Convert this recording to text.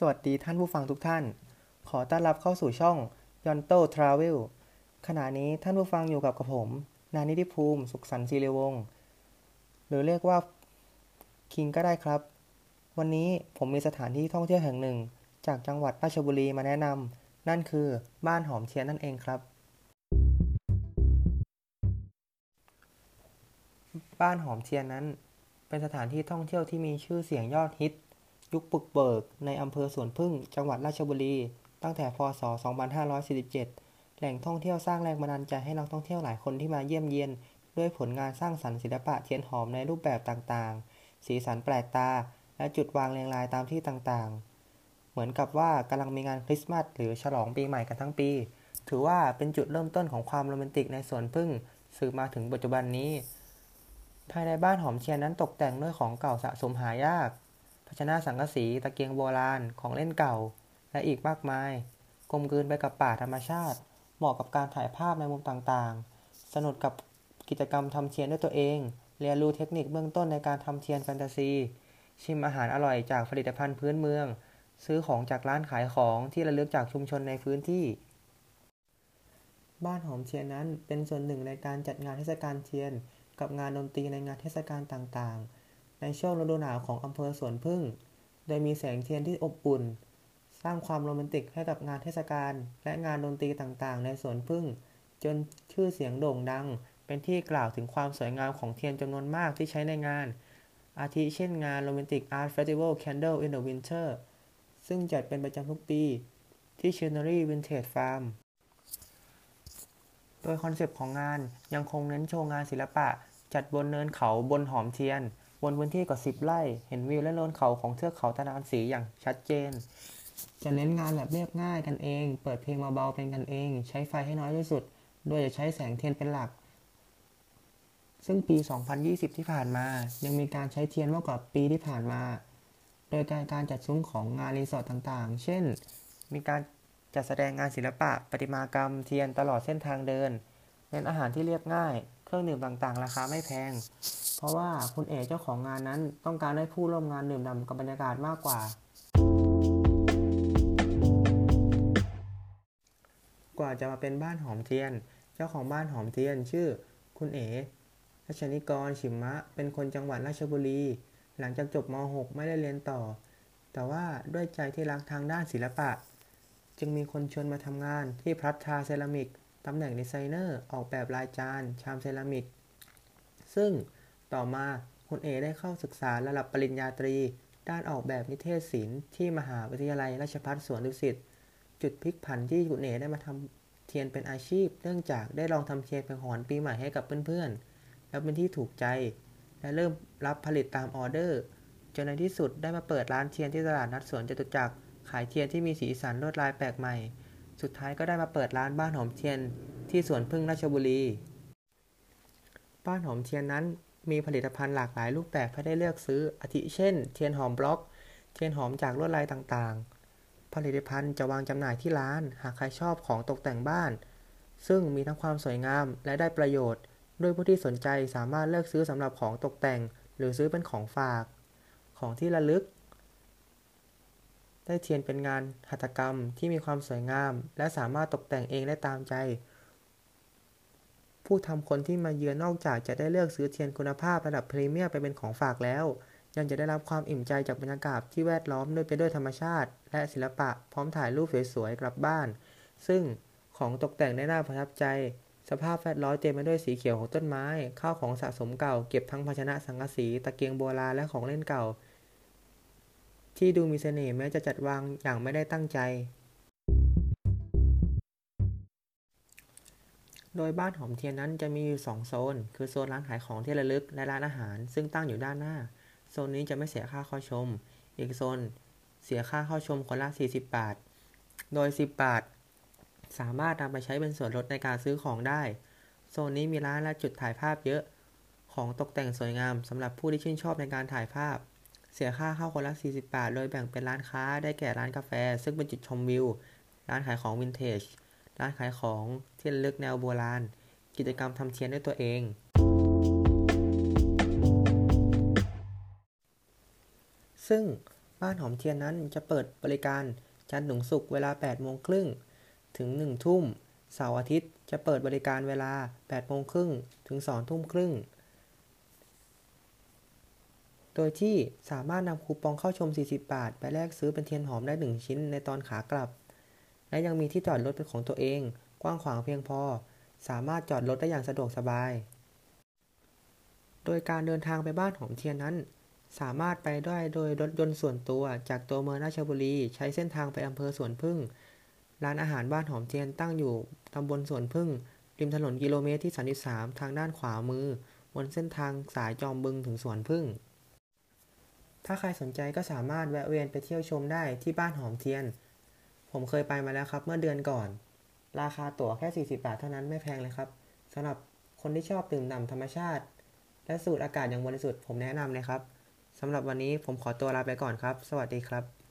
สวัสดีท่านผู้ฟังทุกท่าน ขอต้อนรับเข้าสู่ช่องยอนโต้ Travel ขณะนี้ท่านผู้ฟังอยู่กับกับผม นานิติภูมิ สุขสันต์ศิริวงศ์หรือเรียกว่าคิงก็ได้ครับ วันนี้ผมมีสถานที่ท่องเที่ยวแห่งหนึ่ง จากจังหวัดราชบุรีมาแนะนำนั่นคือบ้านหอมเทียนนั่นเองครับ บ้านหอมเทียนนั้น เป็นสถานที่ท่องเที่ยวที่มีชื่อเสียงยอดฮิต ยุคปึกเบิกในอำเภอสวนพึ่งจังหวัดราชบุรี ตั้งแต่พศ 2547 แหล่งท่องเที่ยวสร้างแรงบันดาลใจให้นักท่องเที่ยวหลายคนที่มาเยี่ยมเยียน ด้วยผลงานสร้างสรรค์ศิลปะเทียนหอมในรูปแบบต่างๆ สีสันแปลกตา และจุดวางเรียงรายตามที่ต่างๆ เหมือนกับว่ากำลังมีงานคริสต์มาสหรือฉลองปีใหม่กันทั้งปี ถือว่าเป็นจุดเริ่มต้นของความโรแมนติกในสวนพึ่งสืบมาถึงปัจจุบันนี้ ภายในบ้านหอมเทียนนั้นตกแต่งด้วยของเก่าสะสมหายาก ภาชนะสังกะสีตะเกียงโบราณของเล่นเก่า และอีกมากมาย กลมกลืนไปกับป่าธรรมชาติ เหมาะกับการถ่ายภาพในมุมต่างๆ สนุกกับกิจกรรมทำเทียนด้วยตัวเอง เรียนรู้เทคนิคเบื้องต้นในการทำเทียนแฟนตาซี ชิมอาหารอร่อยจากผลิตภัณฑ์พื้นเมือง ซื้อของจากร้านขายของที่ระลึกจากชุมชนในพื้นที่ บ้านหอมเทียนนั้นเป็นส่วนหนึ่งในการจัดงานเทศกาลเทียน กับงานดนตรีในงานเทศกาลต่างๆ ในช่วงฤดูหนาวของอำเภอสวนผึ้ง โดยมีแสงเทียนที่อบอุ่น สร้างความโรแมนติกให้กับงานเทศกาลและงานดนตรีต่างๆ ในสวนผึ้ง จนชื่อเสียงโด่งดัง เป็นที่กล่าวถึงความสวยงามของเทียนจำนวนมากที่ใช้ในงาน อาทิเช่นงาน Romantic Art Festival Candle in the Winter ซึ่งจัดเป็นประจำทุกปีที่ Scenery Vintage Farm โดย concept ของงานยังคงเน้นโชว์งานศิลปะ จัดบนเนินเขาบ้านหอมเทียน บนพื้นที่กว่า10ไร่ เห็นวิวและโลนเขาของเทือกเขาตะนาวศรีอย่างชัดเจน จะเน้นงานแบบเรียบง่ายกันเอง เปิดเพลงเบาๆเป็นกันเอง ใช้ไฟให้น้อยที่สุด โดยจะใช้แสงเทียนเป็นหลัก ซึ่งปี 2020 ที่ผ่านมา ยังมีการใช้เทียนมากกว่าปีที่ผ่านมา โดยการการจัดซุ้มของงานรีสอร์ทต่างๆ เช่น มีการจัดแสดงงานศิลปะ ประติมากรรม เทียนตลอดเส้นทางเดิน เน้นอาหารที่เรียบง่าย เครื่องดื่มต่างๆ ราคาไม่แพง เพราะว่าคุณเอ๋เจ้าของงานนั้นต้องการให้ผู้ร่วมงานดื่มด่ำกับบรรยากาศมากกว่า กว่าจะมาเป็นบ้านหอมเทียน เจ้าของบ้านหอมเทียนชื่อ คุณเอ๋รัชนิกรฉิมมะ เป็นคนจังหวัดราชบุรี หลังจากจบม .6 ไม่ได้เรียนต่อ แต่ว่าด้วยใจที่รักทางด้านศิลปะ จึงมีคนชวนมาทำงานที่พลัดทาเซรามิก ตำแหน่งดีไซเนอร์ออกแบบลายจาน ชามเซรามิก ซึ่งต่อมาคุณเอ๋ได้เข้าศึกษาระดับปริญญาตรี ด้านออกแบบนิเทศศิลป์ที่มหาวิทยาลัยราชภัฏสวนดุสิตจุดพลิกผันที่คุณเอ๋ได้มาทำเทียนเป็นอาชีพ เนื่องจากได้ลองทำเทียนเป็นของปีใหม่ให้กับเพื่อนๆ แล้วเป็นที่ถูกใจ และเริ่มรับผลิตตามออเดอร์จนในที่สุดได้มาเปิดร้านเทียนที่ตลาดนัดสวนจตุจักรขายเทียนที่มีสีสันลวดลายแปลกใหม่ สุดท้ายก็ได้มาเปิดร้านบ้านหอมเทียนที่สวนผึ้งราชบุรี บ้านหอมเทียนนั้นมีผลิตภัณฑ์หลากหลายรูปแบบให้ได้เลือกซื้ออาทิเช่น เทียนหอมบล็อก เทียนหอมจากลวดลายต่างๆ ผลิตภัณฑ์จะวางจำหน่ายที่ร้าน หากใครชอบของตกแต่งบ้าน ซึ่งมีทั้งความสวยงามและได้ประโยชน์ ด้วยผู้ที่สนใจสามารถเลือกซื้อสำหรับของตกแต่ง หรือซื้อเป็นของฝาก ของที่ระลึก ได้เทียนเป็นงานหัตถกรรมที่มีความสวยงาม และสามารถตกแต่งเองได้ตามใจ ผู้ทำคนที่มาเยือนนอกจากจะได้เลือกซื้อเทียนคุณภาพระดับพรีเมียมไปเป็นของฝากแล้ว ยังจะได้รับความอิ่มใจจากบรรยากาศที่แวดล้อมด้วยไปด้วยธรรมชาติ และศิลปะพร้อมถ่ายรูปสวยๆกลับบ้าน ซึ่งของตกแต่งได้น่าประทับใจ สภาพแวดล้อมเต็มไปด้วยสีเขียวของต้นไม้ข้าวของสะสมเก่าเก็บทั้งภาชนะสังกะสีตะเกียงโบราณและของเล่นเก่า ที่ดูมีเสน่ห์แม้จะจัดวางอย่างไม่ได้ตั้งใจ โดยบ้านหอมเทียนนั้นจะมีอยู่2โซน คือโซนร้านขายของที่ระลึกและร้านอาหาร ซึ่งตั้งอยู่ด้านหน้า โซนนี้จะไม่เสียค่าเข้าชม อีกโซนเสียค่าเข้าชมคนละ 40 บาท โดย 10 บาท สามารถนำไปใช้เป็นส่วนลดในการซื้อของได้ โซนนี้มีร้านและจุดถ่ายภาพเยอะ ของตกแต่งสวยงามสำหรับผู้ที่ชื่นชอบในการถ่ายภาพ เสียค่าเข้าคนละ 40 บาท โดยแบ่งเป็นร้านค้าได้แก่ร้านกาแฟ ซึ่งเป็นจุดชมวิว ร้านขายของวินเทจ ร้านขายของที่ระลึกแนวโบราณ กิจกรรมทำเทียนด้วยตัวเอง ซึ่งบ้านหอมเทียนนั้นจะเปิดบริการจันทร์ถึงศุกร์เวลา 8 โมงครึ่ง ถึง 1 ทุ่ม เสาร์อาทิตย์จะเปิดบริการเวลา 8 โมงครึ่ง ถึง 2 ทุ่มครึ่ง โดยที่สามารถนำคูปองเข้าชม 40 บาท ไปแลกซื้อเป็นเทียนหอมได้ 1 ชิ้นในตอนขากลับ และยังมีที่จอดรถเป็นของตัวเอง กว้างขวางเพียงพอ สามารถจอดรถได้อย่างสะดวกสบาย โดยการเดินทางไปบ้านหอมเทียนนั้น สามารถไปได้โดยรถยนต์ส่วนตัวจากตัวเมืองราชบุรี ใช้เส้นทางไปอำเภอสวนพึ่ง ร้านอาหารบ้านหอมเทียนตั้งอยู่ตำบลสวนพึ่ง ริมถนนกิโลเมตรที่ 33 ทางด้านขวามือบนเส้นทางสายจอมบึงถึงสวนพึ่ง ถ้าใครสนใจก็สามารถแวะเวียนไปเที่ยวชมได้ที่บ้านหอมเทียน ผมเคยไปมาแล้วครับเมื่อเดือนก่อน ราคาตั๋วแค่ 40 บาทเท่านั้นไม่แพงเลยครับสำหรับคนที่ชอบดื่มด่ำธรรมชาติ และสูดอากาศอย่างบริสุทธิ์ผมแนะนำเลยครับสำหรับวันนี้ผมขอตัวลาไปก่อนครับ สวัสดีครับ